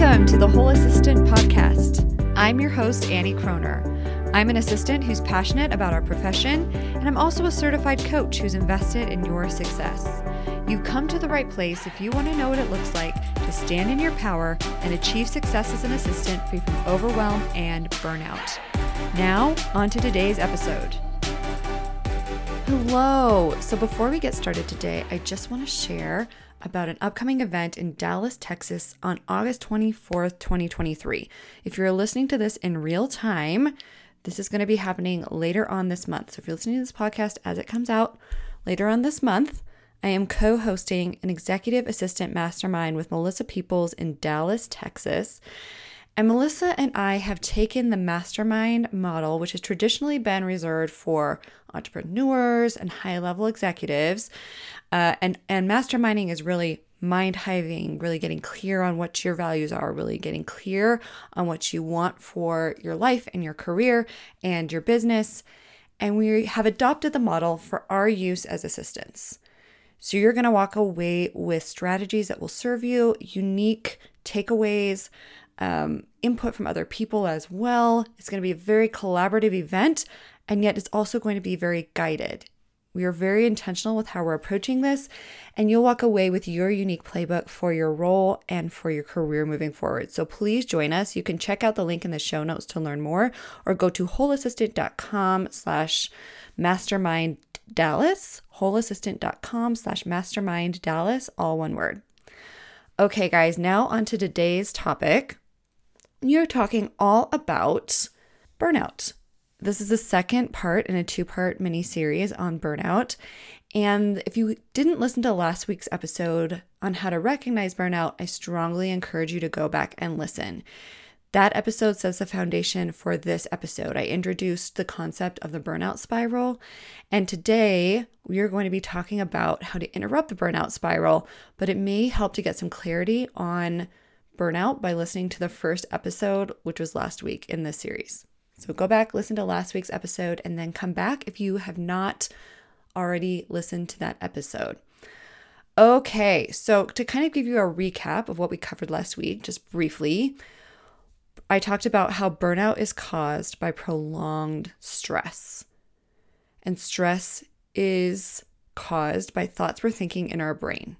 Welcome to the Whole Assistant Podcast. I'm your host, Annie Croner. I'm an assistant who's passionate about our profession, and I'm also a certified coach who's invested in your success. You've come to the right place if you want to know what it looks like to stand in your power and achieve success as an assistant free from overwhelm and burnout. Now, on to today's episode. Hello. So, before we get started today, I just want to share about an upcoming event in Dallas, Texas on August 24th, 2023. If you're listening to this in real time, this is going to be happening later on this month. So if you're listening to this podcast as it comes out later on this month, I am co hosting an executive assistant mastermind with Melissa Peoples in Dallas, Texas. And Melissa and I have taken the mastermind model, which has traditionally been reserved for entrepreneurs and high level executives. Uh, and, and masterminding is really mind hiving, really getting clear on what your values are, really getting clear on what you want for your life and your career and your business. And we have adopted the model for our use as assistants. So you're going to walk away with strategies that will serve you, unique takeaways, um, input from other people as well. It's going to be a very collaborative event, and yet it's also going to be very guided. We are very intentional with how we're approaching this, and you'll walk away with your unique playbook for your role and for your career moving forward. So please join us. You can check out the link in the show notes to learn more, or go to wholeassistant.com slash mastermind Dallas, wholeassistant.com slash mastermind Dallas, all one word. Okay, guys, now on to today's topic. You're talking all about burnout. This is the second part in a two part mini series on burnout. And if you didn't listen to last week's episode on how to recognize burnout, I strongly encourage you to go back and listen. That episode sets the foundation for this episode. I introduced the concept of the burnout spiral. And today we are going to be talking about how to interrupt the burnout spiral, but it may help to get some clarity on burnout by listening to the first episode, which was last week in this series. So go back, listen to last week's episode, and then come back if you have not already listened to that episode. Okay, so to kind of give you a recap of what we covered last week, just briefly, I talked about how burnout is caused by prolonged stress. And stress is caused by thoughts we're thinking in our brain.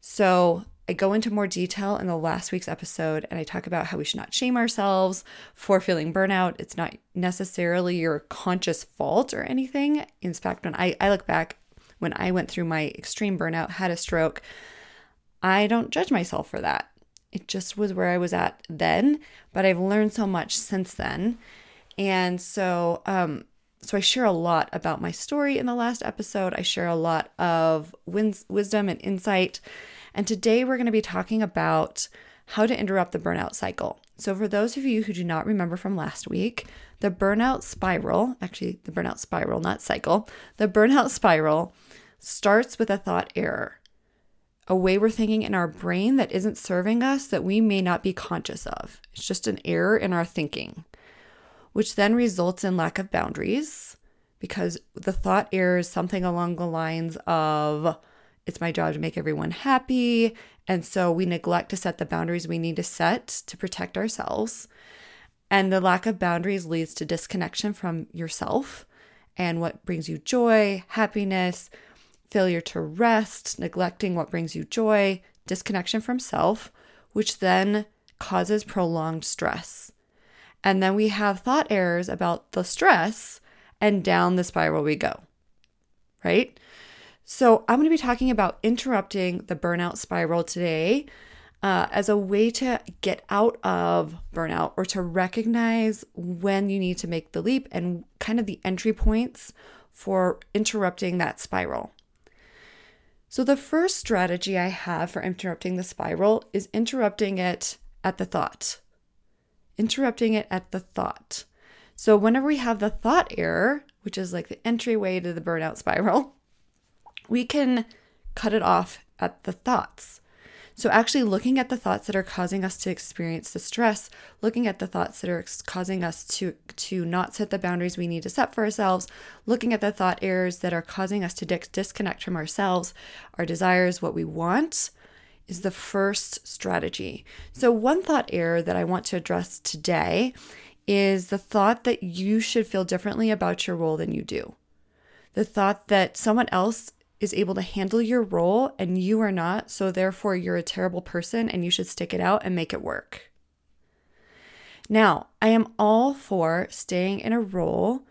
So, I go into more detail in the last week's episode and I talk about how we should not shame ourselves for feeling burnout. It's not necessarily your conscious fault or anything. In fact, when I, I look back, when I went through my extreme burnout, had a stroke, I don't judge myself for that. It just was where I was at then, but I've learned so much since then. And so, um, so I share a lot about my story in the last episode. I share a lot of wins- wisdom and insight and today we're going to be talking about how to interrupt the burnout cycle. So, for those of you who do not remember from last week, the burnout spiral, actually, the burnout spiral, not cycle, the burnout spiral starts with a thought error, a way we're thinking in our brain that isn't serving us that we may not be conscious of. It's just an error in our thinking, which then results in lack of boundaries because the thought error is something along the lines of, it's my job to make everyone happy. And so we neglect to set the boundaries we need to set to protect ourselves. And the lack of boundaries leads to disconnection from yourself and what brings you joy, happiness, failure to rest, neglecting what brings you joy, disconnection from self, which then causes prolonged stress. And then we have thought errors about the stress, and down the spiral we go, right? So, I'm going to be talking about interrupting the burnout spiral today uh, as a way to get out of burnout or to recognize when you need to make the leap and kind of the entry points for interrupting that spiral. So, the first strategy I have for interrupting the spiral is interrupting it at the thought. Interrupting it at the thought. So, whenever we have the thought error, which is like the entryway to the burnout spiral, we can cut it off at the thoughts. So, actually, looking at the thoughts that are causing us to experience the stress, looking at the thoughts that are causing us to, to not set the boundaries we need to set for ourselves, looking at the thought errors that are causing us to disconnect from ourselves, our desires, what we want, is the first strategy. So, one thought error that I want to address today is the thought that you should feel differently about your role than you do. The thought that someone else is able to handle your role and you are not, so therefore you're a terrible person and you should stick it out and make it work. Now, I am all for staying in a role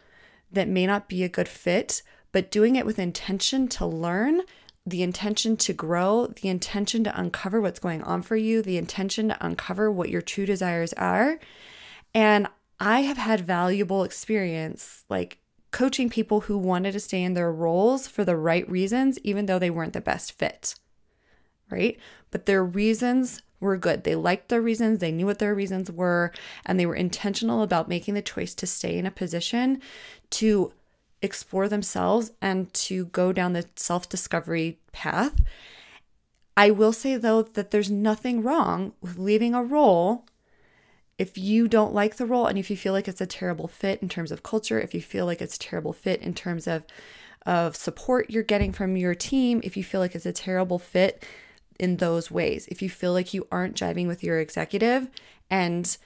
that may not be a good fit, but doing it with intention to learn, the intention to grow, the intention to uncover what's going on for you, the intention to uncover what your true desires are. And I have had valuable experience like coaching people who wanted to stay in their roles for the right reasons, even though they weren't the best fit. Right? But their reasons were good. They liked their reasons, they knew what their reasons were, and they were intentional about making the choice to stay in a position to explore themselves and to go down the self discovery path. I will say, though, that there's nothing wrong with leaving a role if you don't like the role and if you feel like it's a terrible fit in terms of culture, if you feel like it's a terrible fit in terms of of support you're getting from your team, if you feel like it's a terrible fit in those ways, if you feel like you aren't jiving with your executive and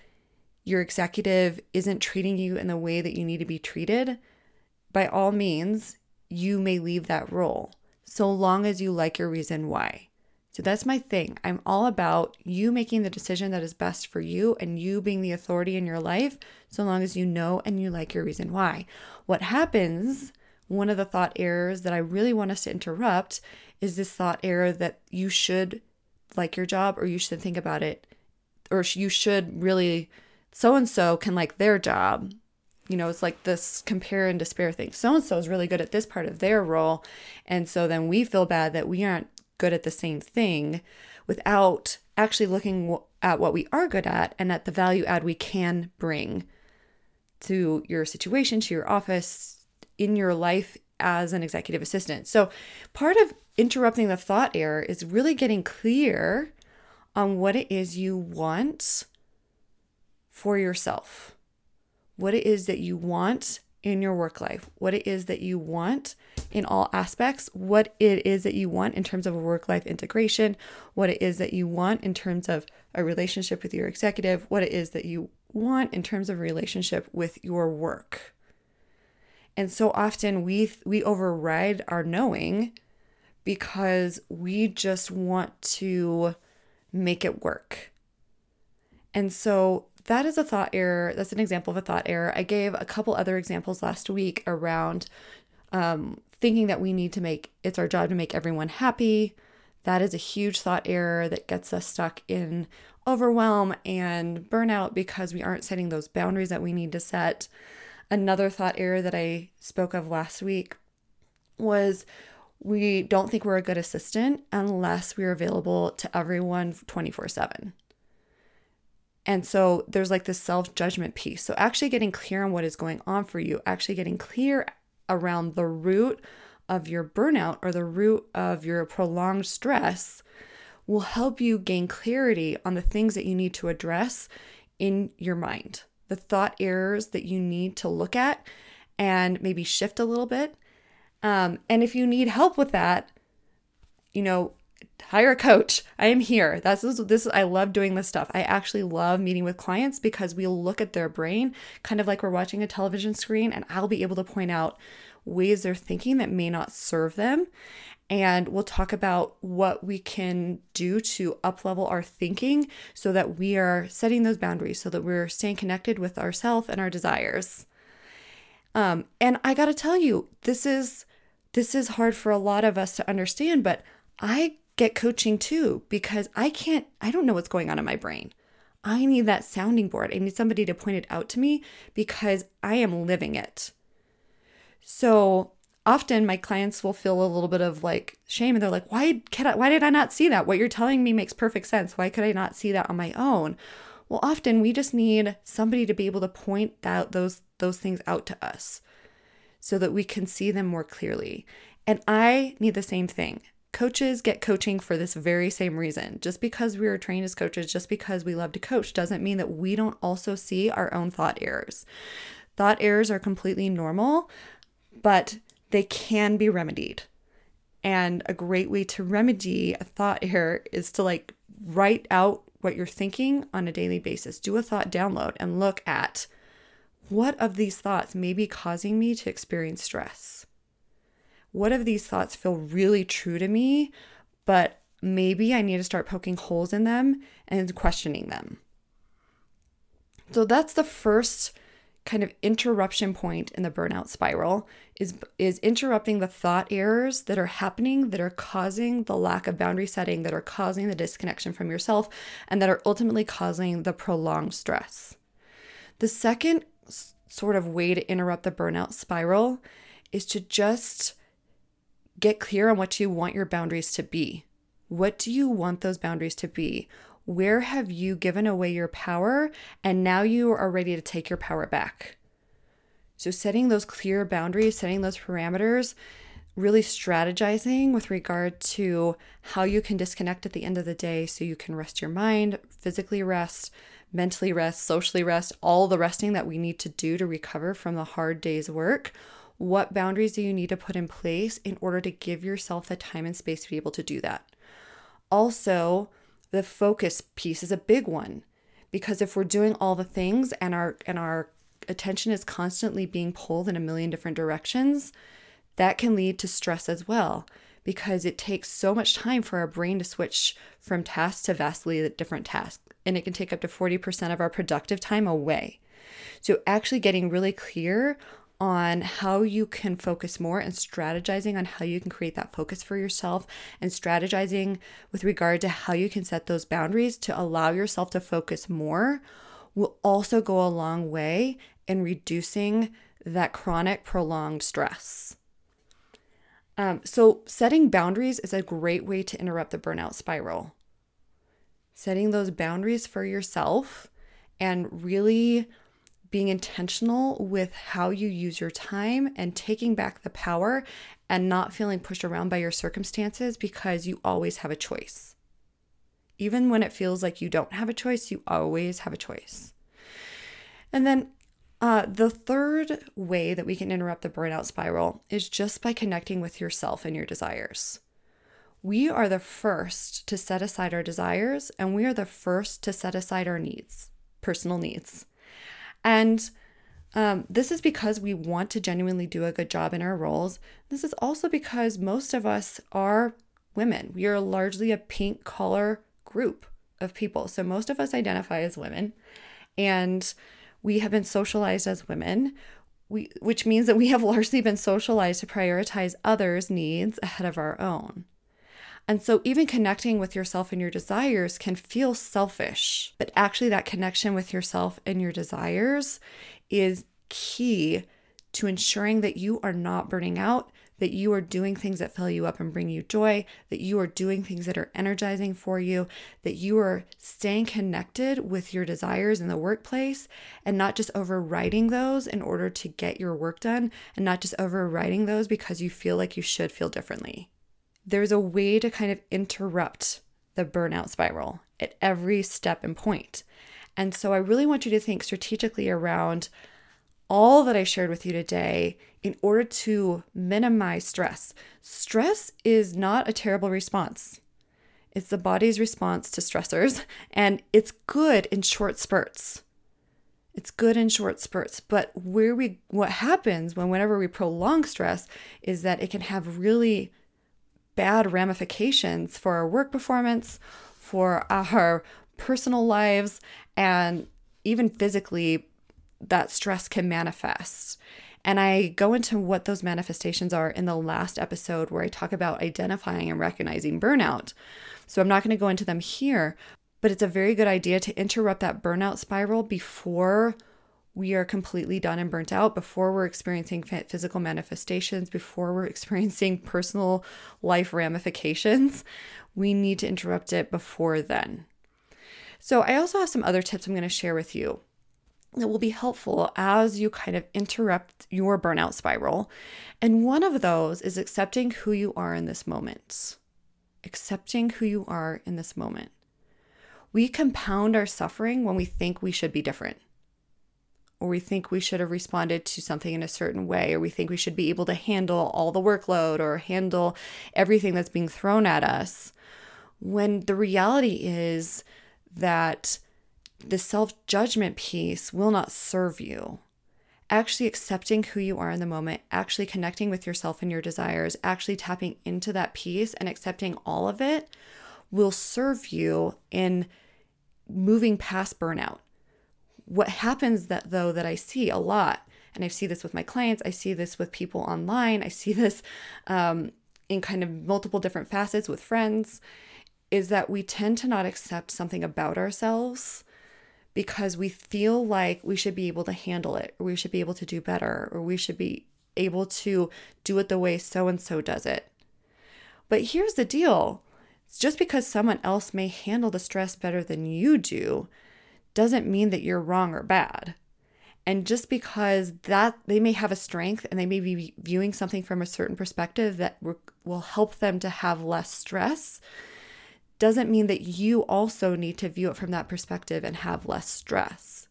your executive isn't treating you in the way that you need to be treated, by all means, you may leave that role so long as you like your reason why. So that's my thing. I'm all about you making the decision that is best for you and you being the authority in your life, so long as you know and you like your reason why. What happens, one of the thought errors that I really want us to interrupt is this thought error that you should like your job or you should think about it, or you should really, so and so can like their job. You know, it's like this compare and despair thing. So and so is really good at this part of their role. And so then we feel bad that we aren't good at the same thing without actually looking at what we are good at and at the value add we can bring to your situation, to your office, in your life as an executive assistant. So, part of interrupting the thought error is really getting clear on what it is you want for yourself, what it is that you want in your work life, what it is that you want in all aspects, what it is that you want in terms of a work life integration, what it is that you want in terms of a relationship with your executive, what it is that you want in terms of relationship with your work. And so often we we override our knowing because we just want to make it work. And so that is a thought error. That's an example of a thought error. I gave a couple other examples last week around um, thinking that we need to make it's our job to make everyone happy. That is a huge thought error that gets us stuck in overwhelm and burnout because we aren't setting those boundaries that we need to set. Another thought error that I spoke of last week was we don't think we're a good assistant unless we're available to everyone 24 7. And so there's like this self judgment piece. So, actually getting clear on what is going on for you, actually getting clear around the root of your burnout or the root of your prolonged stress will help you gain clarity on the things that you need to address in your mind, the thought errors that you need to look at and maybe shift a little bit. Um, and if you need help with that, you know, hire a coach. I am here. That's this, this I love doing this stuff. I actually love meeting with clients because we look at their brain kind of like we're watching a television screen and I'll be able to point out ways they're thinking that may not serve them and we'll talk about what we can do to uplevel our thinking so that we are setting those boundaries so that we're staying connected with ourselves and our desires. Um, and I got to tell you, this is this is hard for a lot of us to understand, but I get coaching too because I can't, I don't know what's going on in my brain. I need that sounding board. I need somebody to point it out to me because I am living it. So often my clients will feel a little bit of like shame and they're like, why can I, why did I not see that? What you're telling me makes perfect sense. Why could I not see that on my own? Well, often we just need somebody to be able to point out those those things out to us so that we can see them more clearly. And I need the same thing coaches get coaching for this very same reason. Just because we are trained as coaches, just because we love to coach, doesn't mean that we don't also see our own thought errors. Thought errors are completely normal, but they can be remedied. And a great way to remedy a thought error is to like write out what you're thinking on a daily basis. Do a thought download and look at what of these thoughts may be causing me to experience stress. What if these thoughts feel really true to me, but maybe I need to start poking holes in them and questioning them? So that's the first kind of interruption point in the burnout spiral is is interrupting the thought errors that are happening that are causing the lack of boundary setting that are causing the disconnection from yourself and that are ultimately causing the prolonged stress. The second sort of way to interrupt the burnout spiral is to just get clear on what you want your boundaries to be. What do you want those boundaries to be? Where have you given away your power and now you are ready to take your power back? So, setting those clear boundaries, setting those parameters, really strategizing with regard to how you can disconnect at the end of the day so you can rest your mind, physically rest, mentally rest, socially rest, all the resting that we need to do to recover from the hard day's work. What boundaries do you need to put in place in order to give yourself the time and space to be able to do that? Also, the focus piece is a big one because if we're doing all the things and our and our attention is constantly being pulled in a million different directions, that can lead to stress as well because it takes so much time for our brain to switch from tasks to vastly different tasks and it can take up to 40% of our productive time away. So actually getting really clear on how you can focus more and strategizing on how you can create that focus for yourself and strategizing with regard to how you can set those boundaries to allow yourself to focus more will also go a long way in reducing that chronic prolonged stress. Um, so, setting boundaries is a great way to interrupt the burnout spiral. Setting those boundaries for yourself and really being intentional with how you use your time and taking back the power and not feeling pushed around by your circumstances because you always have a choice. Even when it feels like you don't have a choice, you always have a choice. And then uh, the third way that we can interrupt the burnout spiral is just by connecting with yourself and your desires. We are the first to set aside our desires, and we are the first to set aside our needs, personal needs. And um, this is because we want to genuinely do a good job in our roles. This is also because most of us are women. We are largely a pink collar group of people. So most of us identify as women, and we have been socialized as women. We, which means that we have largely been socialized to prioritize others' needs ahead of our own. And so, even connecting with yourself and your desires can feel selfish, but actually, that connection with yourself and your desires is key to ensuring that you are not burning out, that you are doing things that fill you up and bring you joy, that you are doing things that are energizing for you, that you are staying connected with your desires in the workplace and not just overriding those in order to get your work done and not just overriding those because you feel like you should feel differently there's a way to kind of interrupt the burnout spiral at every step and point. And so I really want you to think strategically around all that I shared with you today in order to minimize stress. Stress is not a terrible response. It's the body's response to stressors, and it's good in short spurts. It's good in short spurts, but where we what happens when whenever we prolong stress is that it can have really bad ramifications for our work performance, for our personal lives, and even physically, that stress can manifest. And I go into what those manifestations are in the last episode where I talk about identifying and recognizing burnout. So I'm not going to go into them here, but it's a very good idea to interrupt that burnout spiral before we are completely done and burnt out before we're experiencing physical manifestations, before we're experiencing personal life ramifications. We need to interrupt it before then. So, I also have some other tips I'm going to share with you that will be helpful as you kind of interrupt your burnout spiral. And one of those is accepting who you are in this moment. Accepting who you are in this moment. We compound our suffering when we think we should be different or we think we should have responded to something in a certain way, or we think we should be able to handle all the workload or handle everything that's being thrown at us. When the reality is that the self judgment piece will not serve you. Actually accepting who you are in the moment, actually connecting with yourself and your desires, actually tapping into that piece and accepting all of it will serve you in moving past burnout. What happens that though that I see a lot, and I see this with my clients, I see this with people online, I see this um, in kind of multiple different facets with friends, is that we tend to not accept something about ourselves because we feel like we should be able to handle it, or we should be able to do better, or we should be able to do it the way so and so does it. But here's the deal it's just because someone else may handle the stress better than you do doesn't mean that you're wrong or bad. And just because that they may have a strength and they may be viewing something from a certain perspective that will help them to have less stress, doesn't mean that you also need to view it from that perspective and have less stress.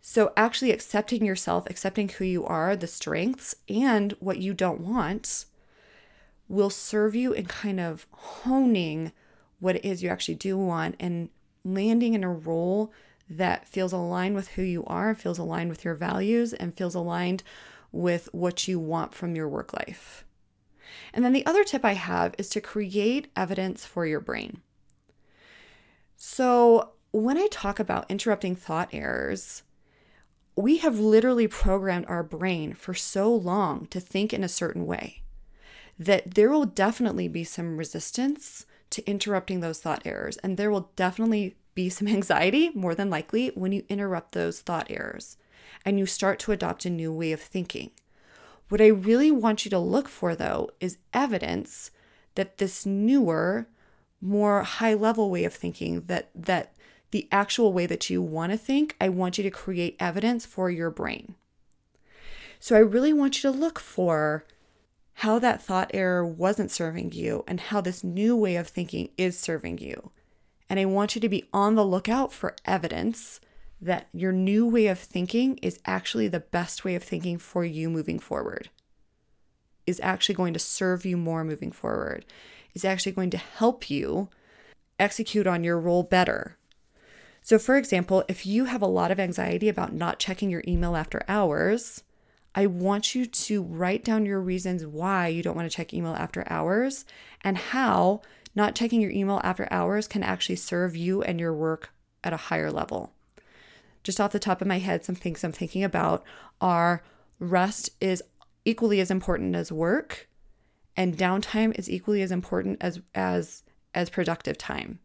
So, actually accepting yourself, accepting who you are, the strengths, and what you don't want will serve you in kind of honing what it is you actually do want and landing in a role that feels aligned with who you are, feels aligned with your values, and feels aligned with what you want from your work life. And then the other tip I have is to create evidence for your brain. So, when I talk about interrupting thought errors, we have literally programmed our brain for so long to think in a certain way that there will definitely be some resistance to interrupting those thought errors. And there will definitely be some anxiety, more than likely, when you interrupt those thought errors and you start to adopt a new way of thinking. What I really want you to look for, though, is evidence that this newer, more high level way of thinking, that, that the actual way that you want to think, I want you to create evidence for your brain. So I really want you to look for how that thought error wasn't serving you and how this new way of thinking is serving you. And I want you to be on the lookout for evidence that your new way of thinking is actually the best way of thinking for you moving forward, is actually going to serve you more moving forward, is actually going to help you execute on your role better. So, for example, if you have a lot of anxiety about not checking your email after hours, I want you to write down your reasons why you don't want to check email after hours and how not checking your email after hours can actually serve you and your work at a higher level. Just off the top of my head, some things I'm thinking about are rest is equally as important as work and downtime is equally as important as as as productive time.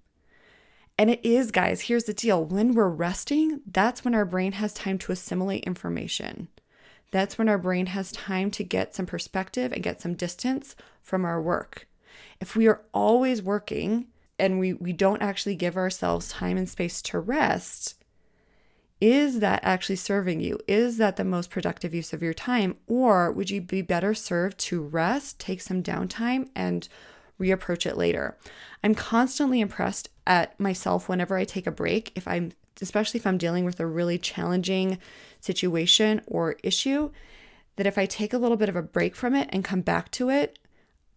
And it is, guys, here's the deal. When we're resting, that's when our brain has time to assimilate information. That's when our brain has time to get some perspective and get some distance from our work. If we are always working and we, we don't actually give ourselves time and space to rest, is that actually serving you? Is that the most productive use of your time? Or would you be better served to rest, take some downtime, and reapproach it later? I'm constantly impressed at myself whenever I take a break. If I'm, especially if I'm dealing with a really challenging situation or issue that if I take a little bit of a break from it and come back to it,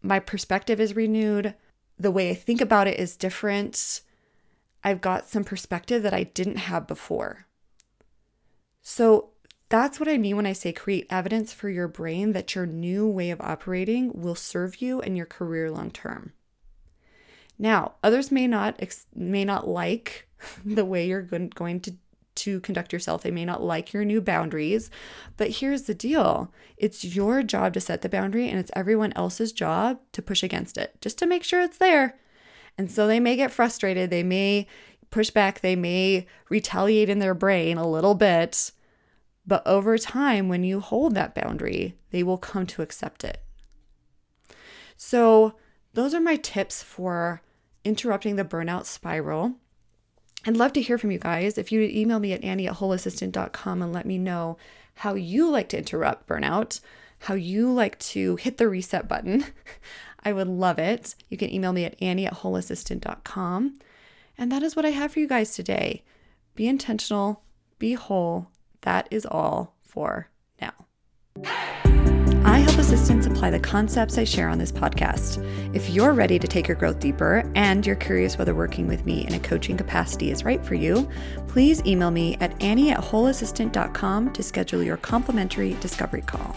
my perspective is renewed. The way I think about it is different. I've got some perspective that I didn't have before. So that's what I mean when I say create evidence for your brain that your new way of operating will serve you and your career long term. Now, others may not may not like the way you're going to to conduct yourself. They may not like your new boundaries, but here's the deal it's your job to set the boundary, and it's everyone else's job to push against it just to make sure it's there. And so they may get frustrated, they may push back, they may retaliate in their brain a little bit. But over time, when you hold that boundary, they will come to accept it. So, those are my tips for interrupting the burnout spiral. I'd love to hear from you guys. If you would email me at annie at wholeassistant.com and let me know how you like to interrupt burnout, how you like to hit the reset button, I would love it. You can email me at annie at wholeassistant.com. And that is what I have for you guys today. Be intentional, be whole, that is all for now. Assistants apply the concepts I share on this podcast. If you're ready to take your growth deeper and you're curious whether working with me in a coaching capacity is right for you, please email me at annie at wholeassistant.com to schedule your complimentary discovery call.